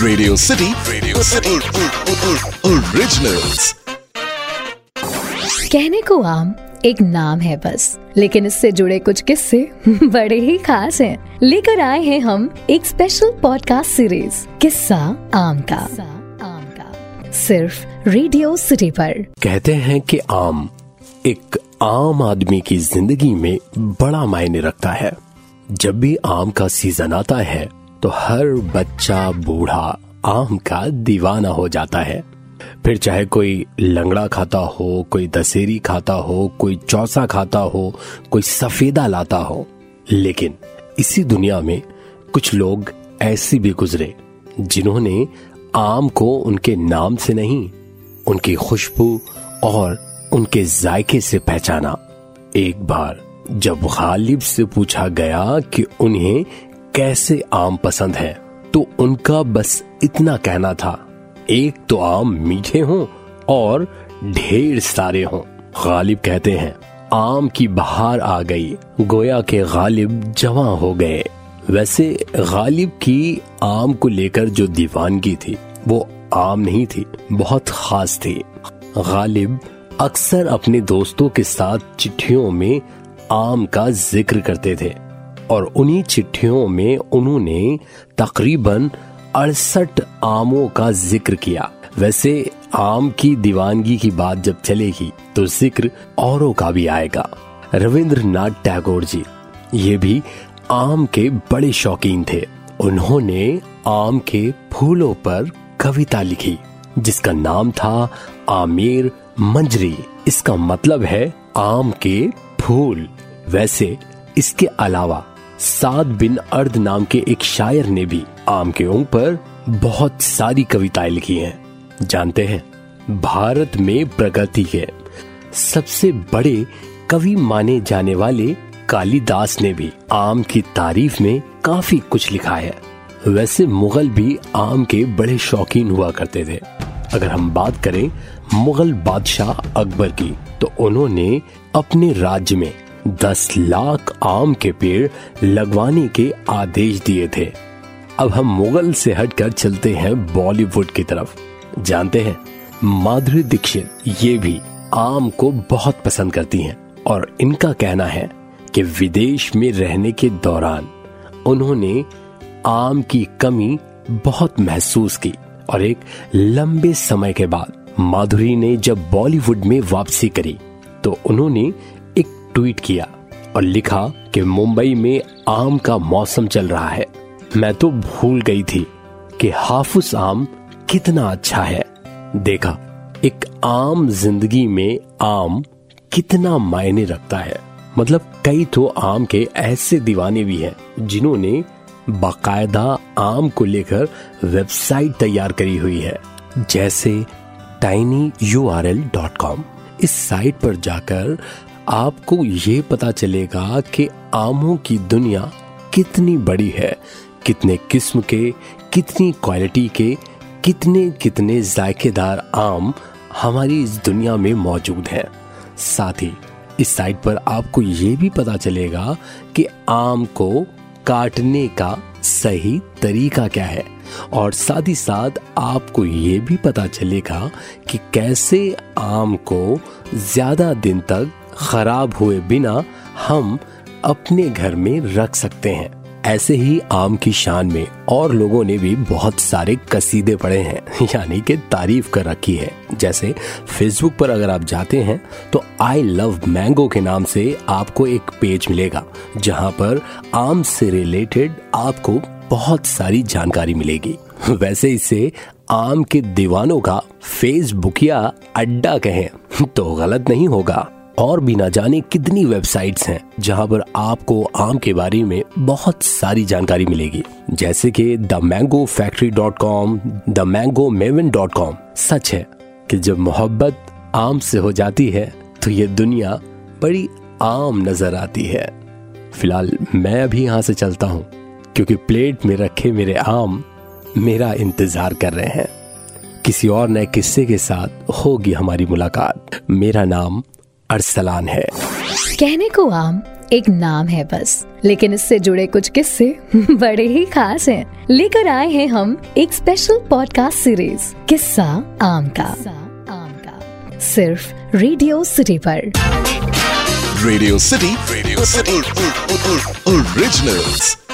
Radio city radio city originals कहने को आम एक नाम है बस लेकिन इससे जुड़े कुछ किस्से बड़े ही खास हैं। लेकर आए हैं हम एक स्पेशल पॉडकास्ट सीरीज़ किस्सा आम का। आम का। सिर्फ़ रेडियो सिटी पर। कहते हैं कि आम एक आम आदमी की ज़िंदगी में बड़ा मायने रखता है। जब भी आम का सीज़न आता है तो हर बच्चा बूढ़ा आम का दीवाना हो जाता है। फिर चाहे कोई लंगड़ा खाता हो, कोई दशेरी खाता हो, कोई चौसा खाता हो, कोई सफेदा लाता हो। लेकिन इसी दुनिया में कुछ लोग ऐसे भी गुजरे, जिन्होंने आम को उनके नाम से नहीं, उनकी खुशबू और उनके जायके से पहचाना। एक बार जब गालिब से पूछा गया कि उन्हें कैसे आम पसंद है? तो उनका बस इतना कहना था। एक तो आम मीठे हों और ढेर सारे हों, गालिब कहते हैं। आम की बहार आ गई, गोया के गालिब जवां हो गए। वैसे गालिब की आम को लेकर जो दीवानगी थी, वो आम नहीं थी, बहुत खास थी। गालिब अक्सर अपने दोस्तों के साथ चिट्ठियों में आम का ज़िक्र करते थे। और उन्हीं चिट्ठियों में उन्होंने तकरीबन अड़सठ आमों का ज़िक्र किया। वैसे, आम की दीवानगी की बात जब चलेगी तो ज़िक्र औरों का भी आएगा। रविंद्रनाथ टैगोर जी, ये भी आम के बड़े शौकीन थे। उन्होंने आम के फूलों पर कविता लिखी, जिसका नाम था आमिर मंजरी। इसका मतलब है आम के फूल। वैसे, इसके अलावा सात बिन अर्द नाम के एक शायर ने भी आम के ऊपर पर बहुत सारी कविताएँ लिखी हैं। जानते हैं, भारत में प्रगति के सबसे बड़े कवि माने जाने वाले कालिदास ने भी आम की तारीफ़ में काफ़ी कुछ लिखा है। वैसे मुगल भी आम के बड़े शौकीन हुआ करते थे। अगर हम बात करें मुगल बादशाह अकबर की तो उन्होंने अपने राज्य में दस लाख आम के पेड़ लगवाने के आदेश दिए थे। अब हम मुगल से हटकर चलते हैं बॉलीवुड की तरफ़। जानते हैं, माधुरी दीक्षित ये भी आम को बहुत पसंद करती हैं और इनका कहना है कि विदेश में रहने के दौरान उन्होंने आम की कमी बहुत महसूस की और एक लंबे समय के बाद माधुरी ने जब बॉलीवुड में वापसी करी तो उन्होंने ट्वीट किया और लिखा कि मुंबई में आम का मौसम चल रहा है। मैं तो भूल गई थी कि हाफुस आम कितना अच्छा है। देखा, एक आम ज़िंदगी में आम कितना मायने रखता है। मतलब कई तो आम के ऐसे दीवाने भी हैं जिन्होंने बाकायदा आम को लेकर वेबसाइट तैयार करी हुई है, जैसे tiny U R L dot com इस साइट पर जाकर आपको ये पता चलेगा कि आमों की दुनिया कितनी बड़ी है, कितने किस्म के, कितनी क्वालिटी के, कितने कितने जायकेदार आम हमारी इस दुनिया में मौजूद हैं। साथ ही, इस साइट पर आपको ये भी पता चलेगा कि आम को काटने का सही तरीका क्या है। और साथ ही साथ आपको ये भी पता चलेगा कि कैसे आम को ज़्यादा दिन तक खराब हुए बिना हम अपने घर में रख सकते हैं। ऐसे ही आम की शान में और लोगों ने भी बहुत सारे कसीदे पढ़े हैं, यानी कि तारीफ़ कर रखी है। जैसे फेसबुक पर अगर आप जाते हैं तो आई लव मैंगो के नाम से आपको एक पेज मिलेगा, जहाँ पर आम से रिलेटेड आपको बहुत सारी जानकारी मिलेगी। वैसे इसे आम के दीवानों का फेसबुक या अड्डा कहें तो गलत नहीं होगा। और भी ना जाने कितनी वेबसाइट्स हैं, जहाँ पर आपको आम के बारे में बहुत सारी जानकारी मिलेगी। जैसे कि the mango factory dot com the mango maven dot com सच है कि जब मोहब्बत आम से हो जाती है तो ये दुनिया बड़ी आम नज़र आती है। फ़िलहाल मैं अभी यहाँ से चलता हूँ, क्योंकि प्लेट में रखे मेरे आम मेरा इंतज़ार कर रहे हैं। किसी और नए किस्से के साथ होगी हमारी मुलाकात। मेरा नाम अरसलान है कहने को आम एक नाम है बस लेकिन इससे जुड़े कुछ किस्से बड़े ही खास हैं। लेकर आए हैं हम एक स्पेशल पॉडकास्ट सीरीज़ किस्सा आम का आम का सिर्फ़ रेडियो सिटी पर radio city radio city Originals.